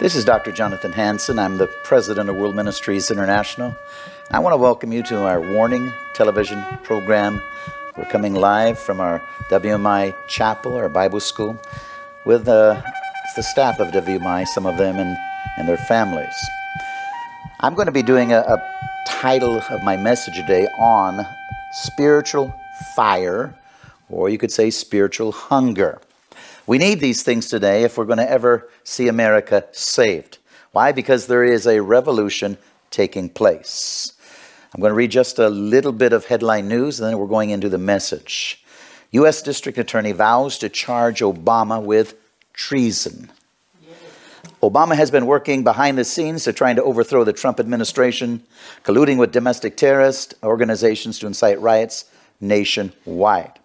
This is Dr. Jonathan Hanson. I'm the president of World Ministries International. I want to welcome you to our Warning television program. We're coming live from our WMI chapel, our Bible school, with uh, the staff of WMI, some of them, and, and their families. I'm going to be doing a, a title of my message today on spiritual fire, or you could say spiritual hunger. We need these things today if we're going to ever see America saved. Why? Because there is a revolution taking place. I'm going to read just a little bit of headline news, and then we're going into the message. U.S. District Attorney vows to charge Obama with treason. Obama has been working behind the scenes to trying to overthrow the Trump administration, colluding with domestic terrorist organizations to incite riots nationwide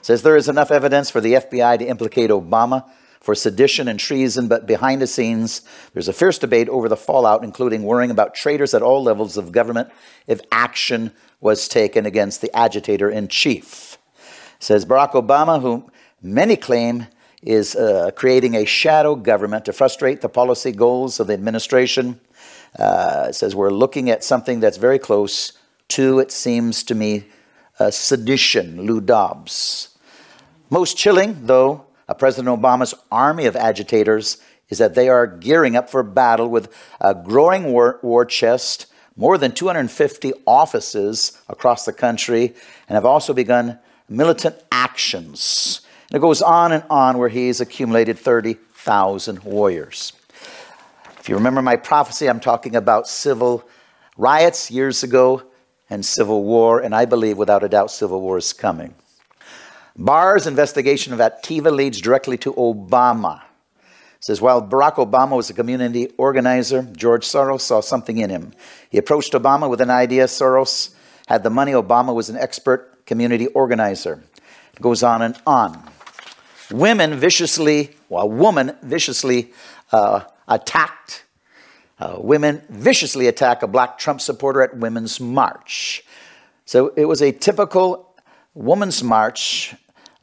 says there is enough evidence for the FBI to implicate Obama for sedition and treason, but behind the scenes, there's a fierce debate over the fallout, including worrying about traitors at all levels of government if action was taken against the agitator in chief. Says Barack Obama, who many claim is uh, creating a shadow government to frustrate the policy goals of the administration. Uh, says we're looking at something that's very close to, it seems to me, uh, sedition, Lou Dobbs. Most chilling, though, of President Obama's army of agitators is that they are gearing up for battle with a growing war, war chest, more than 250 offices across the country, and have also begun militant actions. And it goes on and on where he's accumulated 30,000 warriors. If you remember my prophecy, I'm talking about civil riots years ago and civil war, and I believe without a doubt civil war is coming. Barr's investigation of Antifa leads directly to Obama. It says while Barack Obama was a community organizer, George Soros saw something in him. He approached Obama with an idea. Soros had the money. Obama was an expert community organizer. It goes on and on. Women viciously, well, a woman viciously uh, attacked uh, women viciously attack a black Trump supporter at Women's March. So it was a typical women's march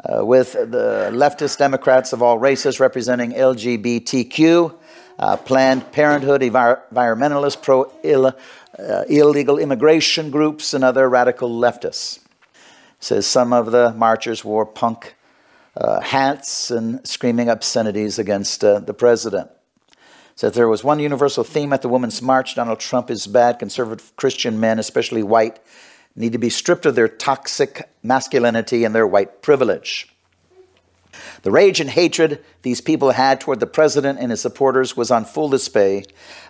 uh, with the leftist Democrats of all races representing LGBTQ, uh, Planned Parenthood, environmentalists, pro uh, illegal immigration groups, and other radical leftists. Says some of the marchers wore punk uh, hats and screaming obscenities against the president says there was one universal theme at the Women's March Donald Trump is bad. Conservative Christian men, especially white, need to be stripped of their toxic masculinity and their white privilege. The rage and hatred these people had toward the president and his supporters was on full display,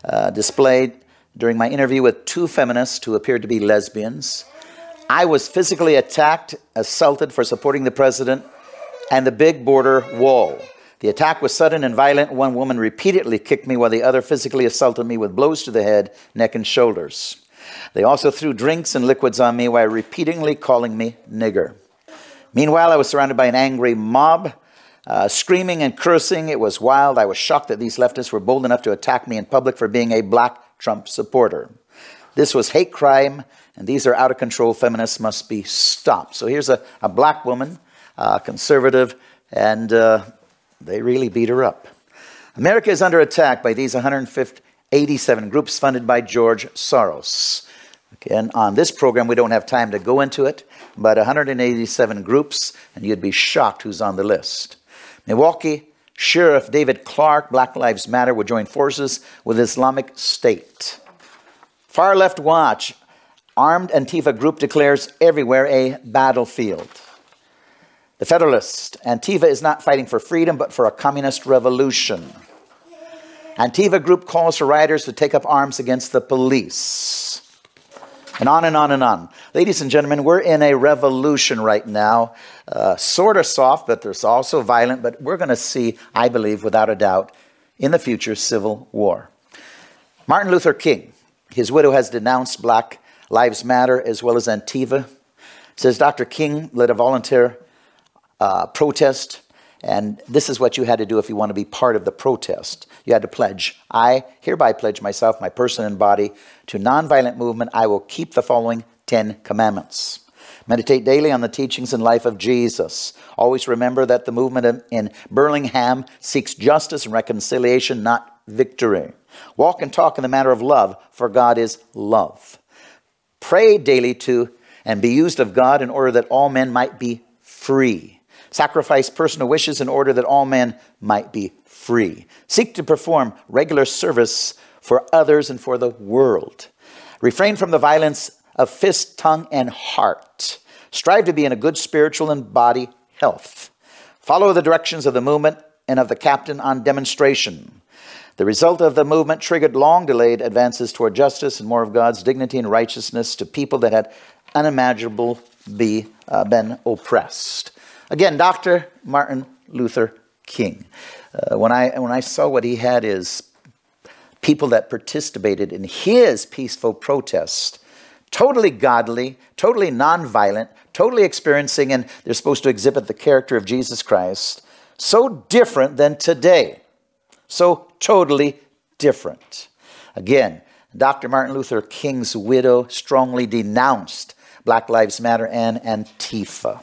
uh, displayed during my interview with two feminists who appeared to be lesbians. I was physically attacked, assaulted for supporting the president and the big border wall. The attack was sudden and violent. One woman repeatedly kicked me while the other physically assaulted me with blows to the head, neck, and shoulders. They also threw drinks and liquids on me while repeatedly calling me nigger. Meanwhile, I was surrounded by an angry mob, uh, screaming and cursing. It was wild. I was shocked that these leftists were bold enough to attack me in public for being a black Trump supporter. This was hate crime, and these are out of control feminists must be stopped. So here's a, a black woman, uh, conservative, and uh, they really beat her up. America is under attack by these 187 groups funded by George Soros. Again, on this program, we don't have time to go into it, but 187 groups, and you'd be shocked who's on the list. Milwaukee Sheriff David Clarke, Black Lives Matter, would join forces with Islamic State. Far Left Watch, armed Antifa group declares everywhere a battlefield. The Federalist Antifa is not fighting for freedom, but for a communist revolution. Antifa group calls for rioters to take up arms against the police. And on and on and on. Ladies and gentlemen, we're in a revolution right now. Uh, sort of soft, but there's also violent. But we're going to see, I believe, without a doubt, in the future, civil war. Martin Luther King, his widow has denounced Black Lives Matter as well as Antifa. Says Dr. King led a volunteer uh, protest. And this is what you had to do if you want to be part of the protest. You had to pledge. I hereby pledge myself, my person and body, to nonviolent movement. I will keep the following Ten Commandments. Meditate daily on the teachings and life of Jesus. Always remember that the movement in Birmingham seeks justice and reconciliation, not victory. Walk and talk in the manner of love, for God is love. Pray daily to and be used of God in order that all men might be free. Sacrifice personal wishes in order that all men might be free. Seek to perform regular service for others and for the world. Refrain from the violence of fist, tongue, and heart. Strive to be in a good spiritual and body health. Follow the directions of the movement and of the captain on demonstration. The result of the movement triggered long delayed advances toward justice and more of God's dignity and righteousness to people that had unimaginable be, uh, been oppressed. Again, Dr. Martin Luther King. Uh, when, I, when I saw what he had is people that participated in his peaceful protest, totally godly, totally nonviolent, totally experiencing, and they're supposed to exhibit the character of Jesus Christ, so different than today. So totally different. Again, Dr. Martin Luther King's widow strongly denounced Black Lives Matter and Antifa.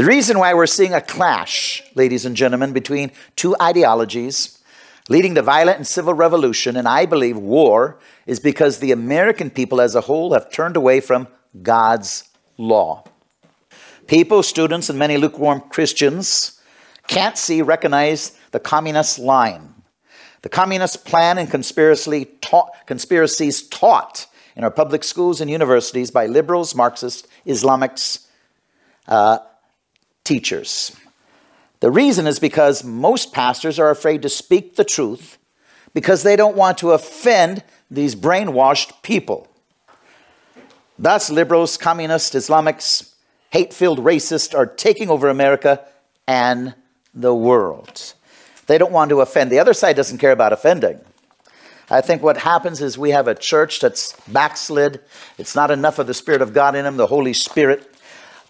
The reason why we're seeing a clash, ladies and gentlemen, between two ideologies leading to violent and civil revolution, and I believe war, is because the American people as a whole have turned away from God's law. People, students, and many lukewarm Christians can't see, recognize the communist line. The communist plan and conspiracies taught in our public schools and universities by liberals, Marxists, Islamics, uh, teachers. The reason is because most pastors are afraid to speak the truth because they don't want to offend these brainwashed people. Thus, liberals, communists, Islamics, hate filled racists are taking over America and the world. They don't want to offend. The other side doesn't care about offending. I think what happens is we have a church that's backslid. It's not enough of the Spirit of God in them, the Holy Spirit.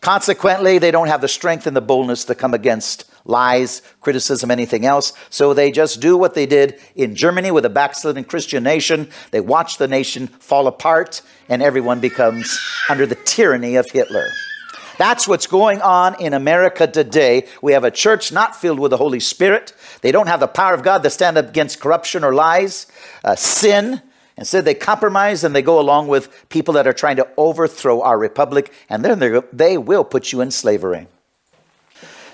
Consequently, they don't have the strength and the boldness to come against lies, criticism, anything else. So they just do what they did in Germany with a backslidden Christian nation. They watch the nation fall apart, and everyone becomes under the tyranny of Hitler. That's what's going on in America today. We have a church not filled with the Holy Spirit. They don't have the power of God to stand up against corruption or lies, uh, sin. Instead, they compromise and they go along with people that are trying to overthrow our republic, and then they will put you in slavery.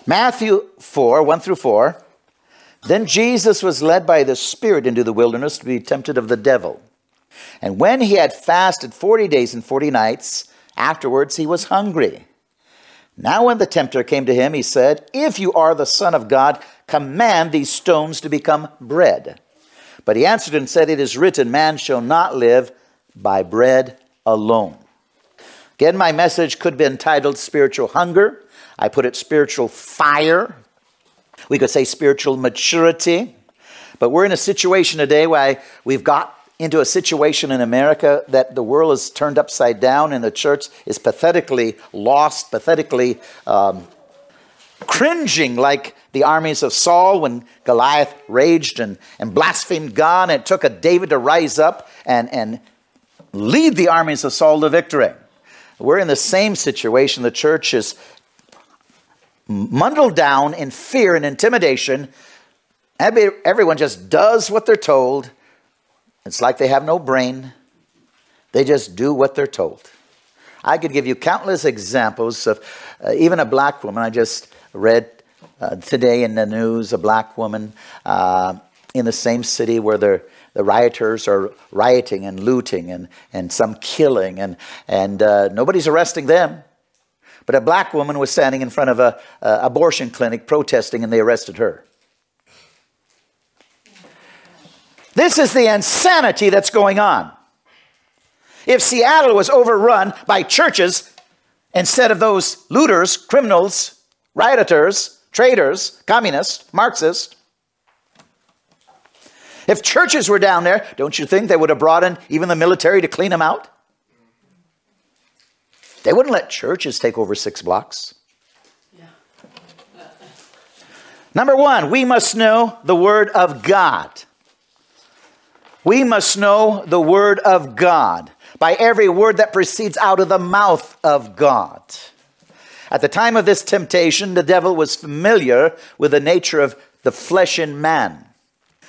Matthew 4 1 through 4. Then Jesus was led by the Spirit into the wilderness to be tempted of the devil. And when he had fasted 40 days and 40 nights, afterwards he was hungry. Now, when the tempter came to him, he said, If you are the Son of God, command these stones to become bread. But he answered and said, It is written, Man shall not live by bread alone. Again, my message could be entitled Spiritual Hunger. I put it spiritual fire. We could say spiritual maturity. But we're in a situation today where we've got into a situation in America that the world is turned upside down and the church is pathetically lost, pathetically um, cringing like the armies of Saul when Goliath raged and, and blasphemed God. And it took a David to rise up and, and lead the armies of Saul to victory. We're in the same situation. The church is muddled down in fear and intimidation. Everyone just does what they're told it's like they have no brain, they just do what they're told. I could give you countless examples of uh, even a black woman. I just read uh, today in the news a black woman uh, in the same city where the rioters are rioting and looting and, and some killing, and, and uh, nobody's arresting them. But a black woman was standing in front of a, a abortion clinic protesting, and they arrested her. This is the insanity that's going on. If Seattle was overrun by churches instead of those looters, criminals, rioters, traitors, communists, Marxists, if churches were down there, don't you think they would have brought in even the military to clean them out? They wouldn't let churches take over six blocks. Number one, we must know the Word of God. We must know the Word of God by every word that proceeds out of the mouth of God. At the time of this temptation, the devil was familiar with the nature of the flesh in man.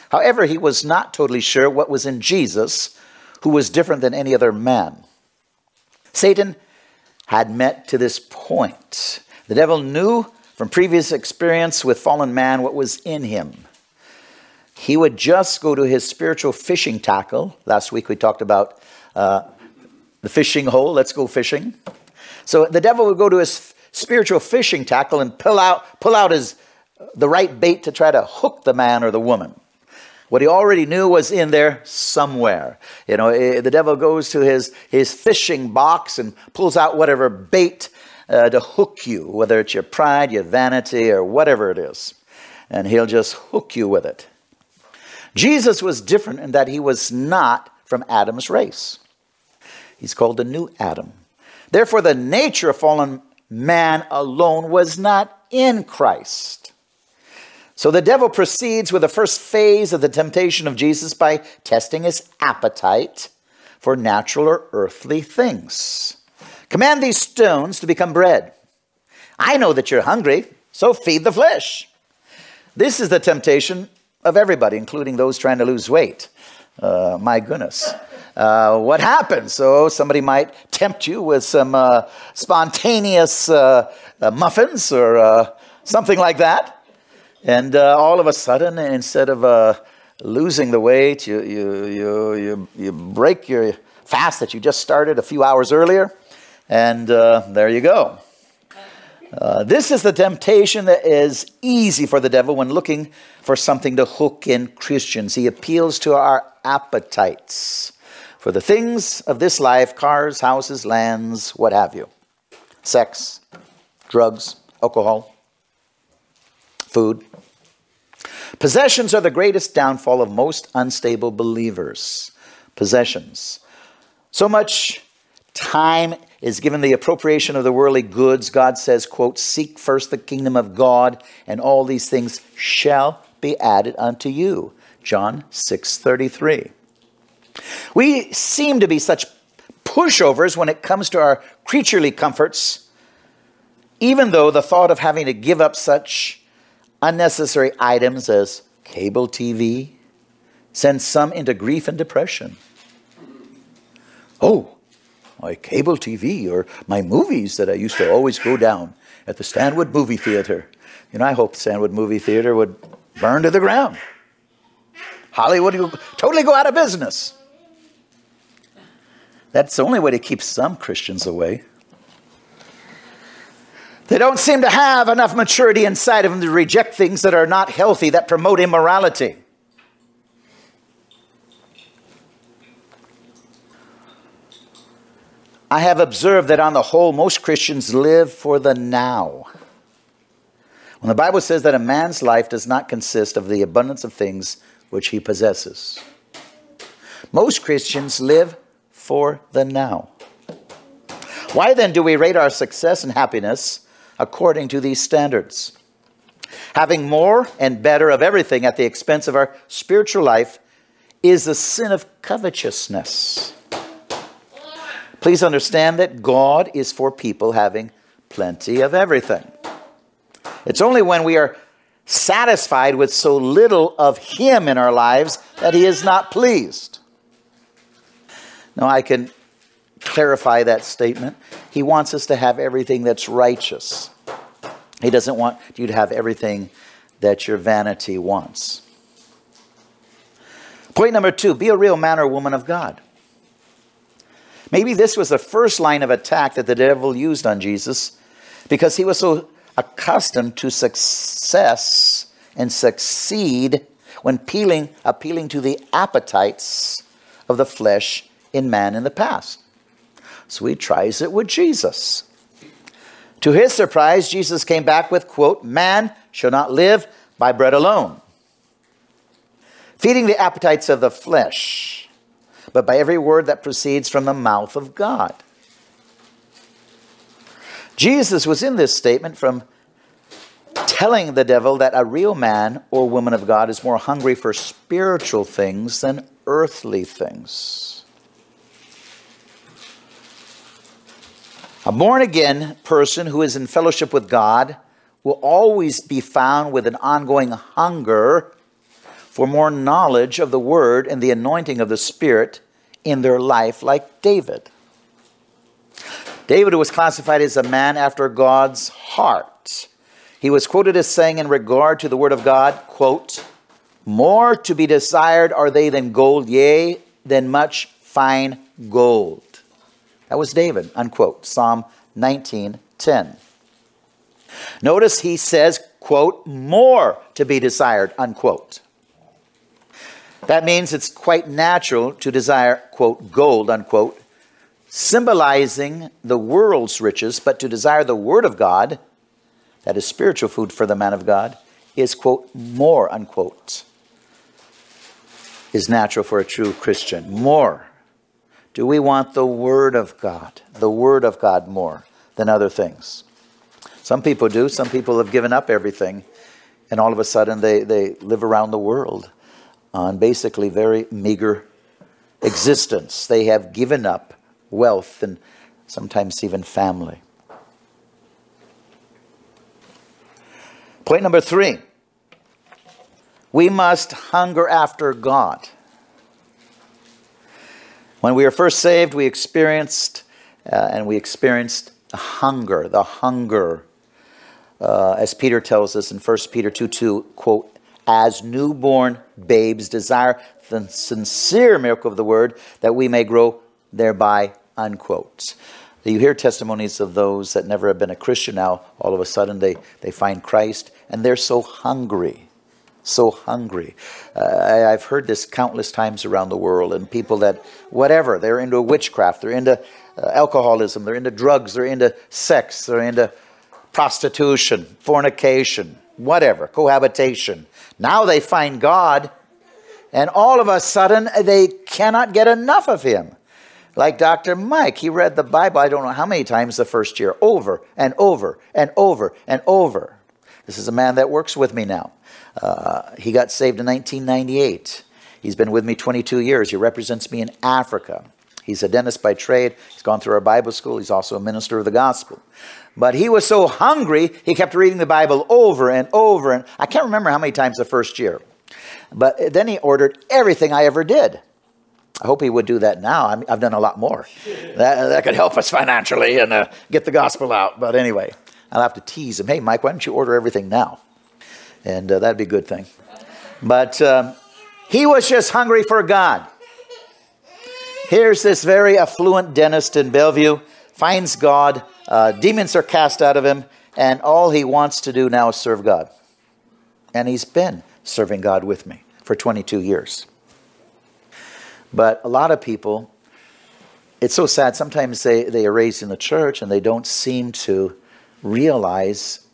However, he was not totally sure what was in Jesus, who was different than any other man. Satan had met to this point. The devil knew from previous experience with fallen man what was in him. He would just go to his spiritual fishing tackle. Last week we talked about uh, the fishing hole. Let's go fishing. So the devil would go to his spiritual fishing tackle and pull out, pull out his, the right bait to try to hook the man or the woman. What he already knew was in there somewhere. You know, eh, the devil goes to his, his fishing box and pulls out whatever bait uh, to hook you, whether it's your pride, your vanity, or whatever it is. And he'll just hook you with it. Jesus was different in that he was not from Adam's race. He's called the new Adam. Therefore, the nature of fallen man alone was not in Christ. So the devil proceeds with the first phase of the temptation of Jesus by testing his appetite for natural or earthly things. Command these stones to become bread. I know that you're hungry, so feed the flesh. This is the temptation of everybody, including those trying to lose weight. Uh, my goodness. Uh, what happens? So somebody might tempt you with some uh, spontaneous uh, uh, muffins or uh, something like that. And all of a sudden, instead of losing the weight, you, you, you, you, you break your fast that you just started a few hours earlier. And there you go. Uh, this is the temptation that is easy for the devil when looking for something to hook in Christians. He appeals to our appetites for the things of this life cars, houses, lands, what have you. Sex, drugs, alcohol, food. Possessions are the greatest downfall of most unstable believers. Possessions. So much time is given the appropriation of the worldly goods. God says, quote, Seek first the kingdom of God, and all these things shall be added unto you. John 6 33. We seem to be such pushovers when it comes to our creaturely comforts, even though the thought of having to give up such unnecessary items as cable TV sends some into grief and depression. Oh, my cable TV or my movies that I used to always go down at the Stanwood Movie Theater. You know, I hope Stanwood Movie Theater would burn to the ground. Hollywood would totally go out of business. That's the only way to keep some Christians away. They don't seem to have enough maturity inside of them to reject things that are not healthy, that promote immorality. I have observed that on the whole, most Christians live for the now. When the Bible says that a man's life does not consist of the abundance of things which he possesses, most Christians live for the now. Why then do we rate our success and happiness according to these standards? Having more and better of everything at the expense of our spiritual life is a sin of covetousness. Please understand that God is for people having plenty of everything. It's only when we are satisfied with so little of Him in our lives that He is not pleased. Now, I can clarify that statement. He wants us to have everything that's righteous. He doesn't want you to have everything that your vanity wants. Point number two be a real man or woman of God. Maybe this was the first line of attack that the devil used on Jesus because he was so accustomed to success and succeed when appealing, appealing to the appetites of the flesh in man in the past. So he tries it with Jesus. To his surprise, Jesus came back with, quote, Man shall not live by bread alone, feeding the appetites of the flesh, but by every word that proceeds from the mouth of God. Jesus was in this statement from telling the devil that a real man or woman of God is more hungry for spiritual things than earthly things. A born again person who is in fellowship with God will always be found with an ongoing hunger for more knowledge of the Word and the anointing of the Spirit in their life, like David. David was classified as a man after God's heart. He was quoted as saying, in regard to the Word of God, quote, More to be desired are they than gold, yea, than much fine gold. That was David, unquote. Psalm 19:10. Notice he says, quote, more to be desired, unquote. That means it's quite natural to desire, quote, gold, unquote, symbolizing the world's riches, but to desire the Word of God, that is spiritual food for the man of God, is, quote, more, unquote, is natural for a true Christian. More. Do we want the Word of God, the Word of God more than other things? Some people do. Some people have given up everything, and all of a sudden they, they live around the world on basically very meager existence. They have given up wealth and sometimes even family. Point number three we must hunger after God. When we were first saved, we experienced, uh, and we experienced hunger, the hunger, uh, as Peter tells us in 1 Peter 2 2, quote, as newborn babes desire the sincere miracle of the word that we may grow thereby, unquote. You hear testimonies of those that never have been a Christian now, all of a sudden they, they find Christ and they're so hungry so hungry. Uh, I, have heard this countless times around the world, and people that, whatever, they're into witchcraft, they're into uh, alcoholism, they're into drugs, they're into sex, they're into prostitution, fornication, whatever, cohabitation. Now they find God, and all of a sudden they cannot get enough of Him. Like Dr. Mike, he read the Bible, I don't know how many times the first year, over and over and over and over. This is a man that works with me now. Uh, he got saved in 1998. He's been with me 22 years. He represents me in Africa. He's a dentist by trade. He's gone through our Bible school. He's also a minister of the gospel. But he was so hungry, he kept reading the Bible over and over. And I can't remember how many times the first year. But then he ordered everything I ever did. I hope he would do that now. i have done a lot more. That, that could help us financially and uh, get the gospel out. But anyway, I'll have to tease him. Hey, Mike, why don't you order everything now? And uh, that'd be a good thing. But um, he was just hungry for God. Here's this very affluent dentist in Bellevue, finds God, uh, demons are cast out of him, and all he wants to do now is serve God. And he's been serving God with me for 22 years. But a lot of people, it's so sad, sometimes they, they are raised in the church and they don't seem to realize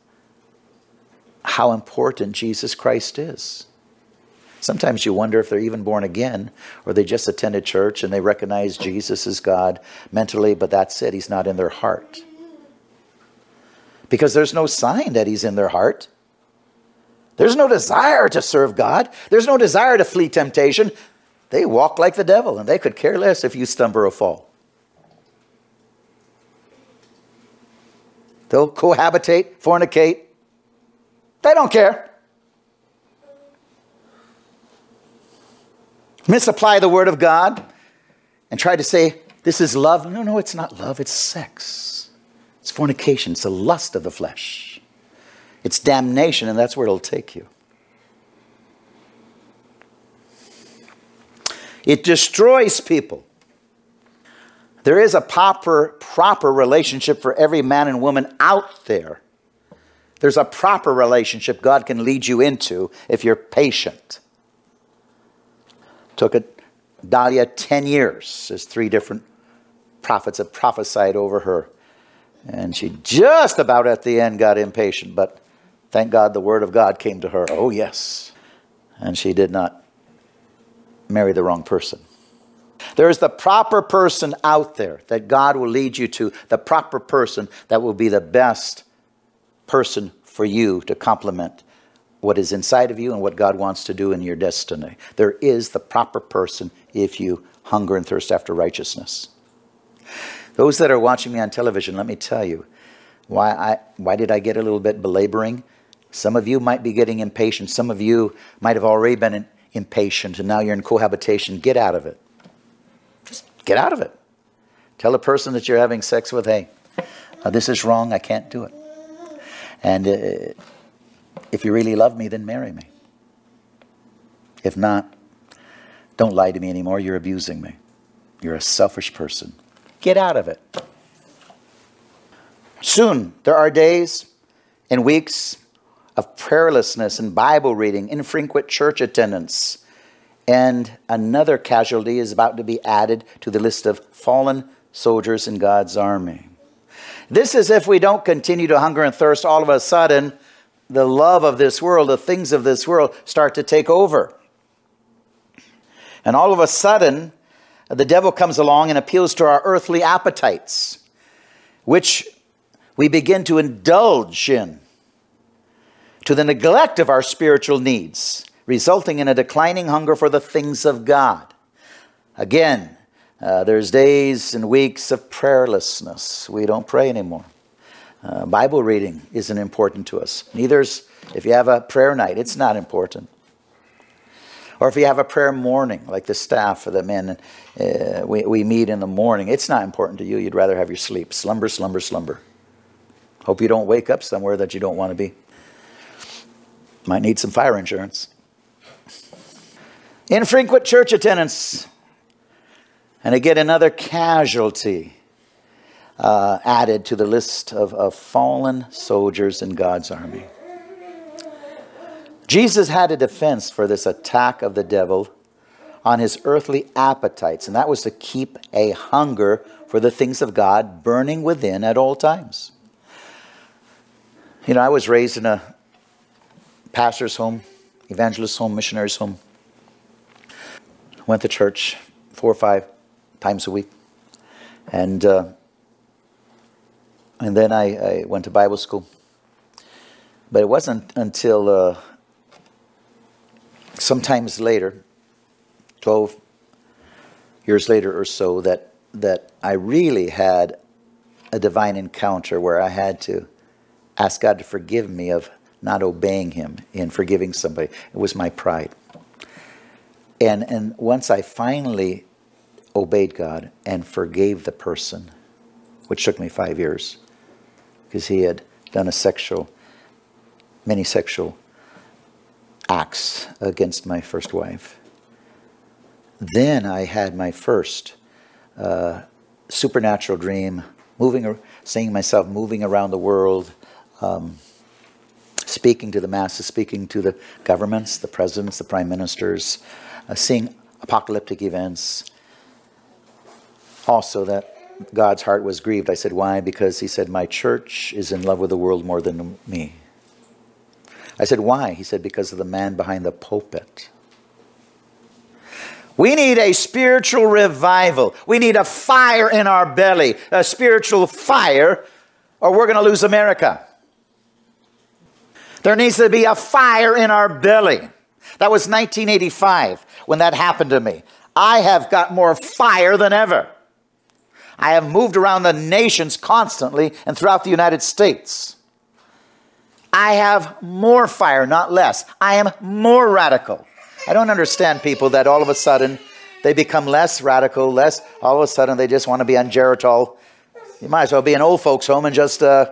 how important Jesus Christ is. Sometimes you wonder if they're even born again or they just attended church and they recognize Jesus as God mentally, but that's it. He's not in their heart. Because there's no sign that He's in their heart. There's no desire to serve God, there's no desire to flee temptation. They walk like the devil and they could care less if you stumble or fall. They'll cohabitate, fornicate, they don't care. Misapply the word of God and try to say, this is love. No, no, it's not love, it's sex. It's fornication, it's the lust of the flesh. It's damnation, and that's where it'll take you. It destroys people. There is a proper, proper relationship for every man and woman out there there's a proper relationship God can lead you into if you're patient. Took it Dahlia 10 years as three different prophets have prophesied over her. And she just about at the end got impatient, but thank God the word of God came to her. Oh, yes. And she did not marry the wrong person. There is the proper person out there that God will lead you to, the proper person that will be the best person for you to complement what is inside of you and what God wants to do in your destiny. There is the proper person if you hunger and thirst after righteousness. Those that are watching me on television, let me tell you why I why did I get a little bit belaboring? Some of you might be getting impatient. Some of you might have already been impatient and now you're in cohabitation, get out of it. Just get out of it. Tell the person that you're having sex with, hey, uh, this is wrong, I can't do it. And uh, if you really love me, then marry me. If not, don't lie to me anymore, you're abusing me. You're a selfish person. Get out of it. Soon, there are days and weeks of prayerlessness and Bible reading, infrequent church attendance, and another casualty is about to be added to the list of fallen soldiers in God's army. This is if we don't continue to hunger and thirst, all of a sudden, the love of this world, the things of this world start to take over. And all of a sudden, the devil comes along and appeals to our earthly appetites, which we begin to indulge in, to the neglect of our spiritual needs, resulting in a declining hunger for the things of God. Again, uh, there's days and weeks of prayerlessness. We don't pray anymore. Uh, Bible reading isn't important to us. Neither's if you have a prayer night, it's not important. Or if you have a prayer morning, like the staff for the men, uh, we, we meet in the morning, it's not important to you. You'd rather have your sleep. Slumber, slumber, slumber. Hope you don't wake up somewhere that you don't want to be. Might need some fire insurance. Infrequent church attendance. And again, another casualty uh, added to the list of, of fallen soldiers in God's army. Jesus had a defense for this attack of the devil on his earthly appetites, and that was to keep a hunger for the things of God burning within at all times. You know, I was raised in a pastor's home, evangelist home, missionary's home. Went to church four or five times a week. And, uh, and then I, I, went to Bible school. But it wasn't until uh, sometimes later, 12 years later or so, that, that I really had a divine encounter where I had to ask God to forgive me of not obeying Him in forgiving somebody. It was my pride. And, and once I finally obeyed God and forgave the person, which took me five years, because he had done a sexual, many sexual acts against my first wife. Then I had my first uh, supernatural dream, moving, seeing myself moving around the world, um, speaking to the masses, speaking to the governments, the presidents, the prime ministers, uh, seeing apocalyptic events. Also, that God's heart was grieved. I said, Why? Because he said, My church is in love with the world more than me. I said, Why? He said, Because of the man behind the pulpit. We need a spiritual revival. We need a fire in our belly, a spiritual fire, or we're going to lose America. There needs to be a fire in our belly. That was 1985 when that happened to me. I have got more fire than ever. I have moved around the nations constantly and throughout the United States. I have more fire, not less. I am more radical. I don't understand people that all of a sudden they become less radical, less, all of a sudden they just want to be on Geritol. You might as well be an old folks' home and just uh,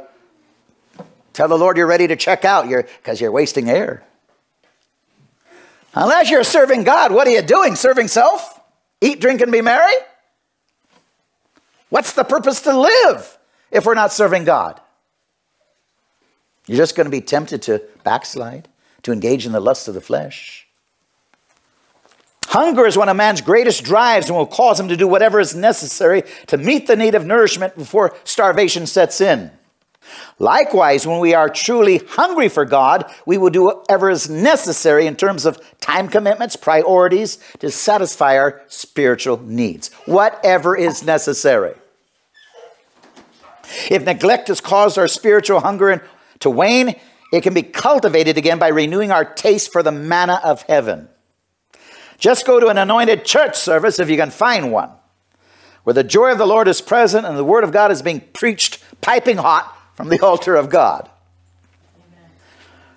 Tell the Lord you're ready to check out because you're, you're wasting air. Unless you're serving God, what are you doing? Serving self? Eat, drink, and be merry? What's the purpose to live if we're not serving God? You're just going to be tempted to backslide, to engage in the lust of the flesh. Hunger is one of man's greatest drives and will cause him to do whatever is necessary to meet the need of nourishment before starvation sets in. Likewise, when we are truly hungry for God, we will do whatever is necessary in terms of time commitments, priorities to satisfy our spiritual needs. Whatever is necessary. If neglect has caused our spiritual hunger to wane, it can be cultivated again by renewing our taste for the manna of heaven. Just go to an anointed church service if you can find one, where the joy of the Lord is present and the word of God is being preached piping hot from the altar of God.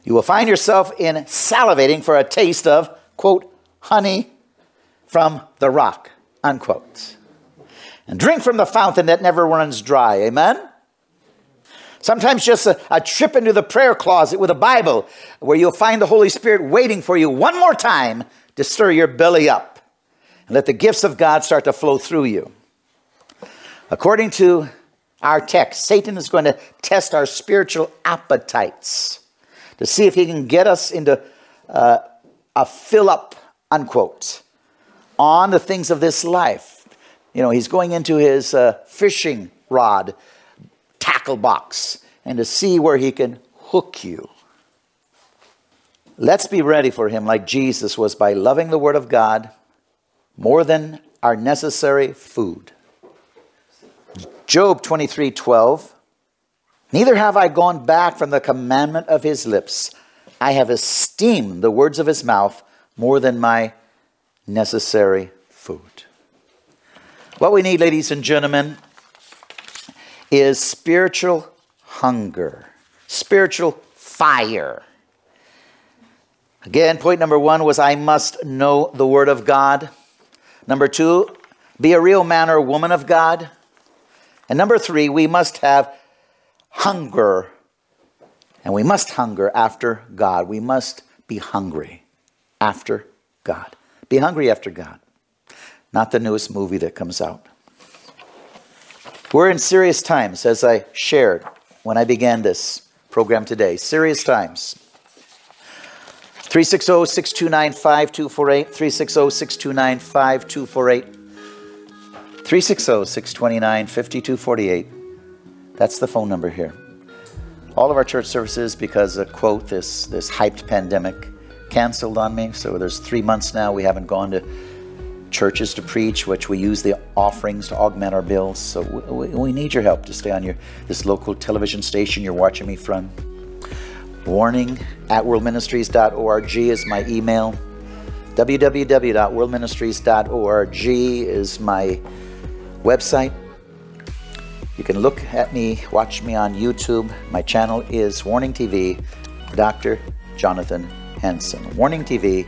You will find yourself in salivating for a taste of, quote, honey from the rock, unquote. And drink from the fountain that never runs dry. Amen? Sometimes just a, a, trip into the prayer closet with a Bible where you'll find the Holy Spirit waiting for you one more time to stir your belly up and let the gifts of God start to flow through you. According to our text, Satan is going to test our spiritual appetites to see if he can get us into uh, a fill up, unquote, on the things of this life. You know, he's going into his uh, fishing rod tackle box and to see where he can hook you. Let's be ready for him like Jesus was by loving the Word of God more than our necessary food. Job 23 12. Neither have I gone back from the commandment of his lips. I have esteemed the words of his mouth more than my necessary. What we need, ladies and gentlemen, is spiritual hunger, spiritual fire. Again, point number one was I must know the Word of God. Number two, be a real man or woman of God. And number three, we must have hunger. And we must hunger after God. We must be hungry after God. Be hungry after God. Not the newest movie that comes out. We're in serious times, as I shared when I began this program today. Serious times. 360 629 5248. 360 629 5248. 360 629 5248. That's the phone number here. All of our church services, because of quote, this, this hyped pandemic canceled on me. So there's three months now we haven't gone to churches to preach, which we use the offerings to augment our bills. So we, we need your help to stay on your this local television station you're watching me from. Warning at worldministries.org is my email. www.worldministries.org is my website. You can look at me, watch me on YouTube. My channel is Warning TV, Dr. Jonathan Henson. Warning TV,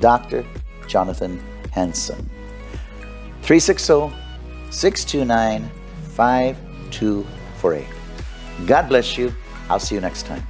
Dr. Jonathan Henson. 360 629 5248. God bless you. I'll see you next time.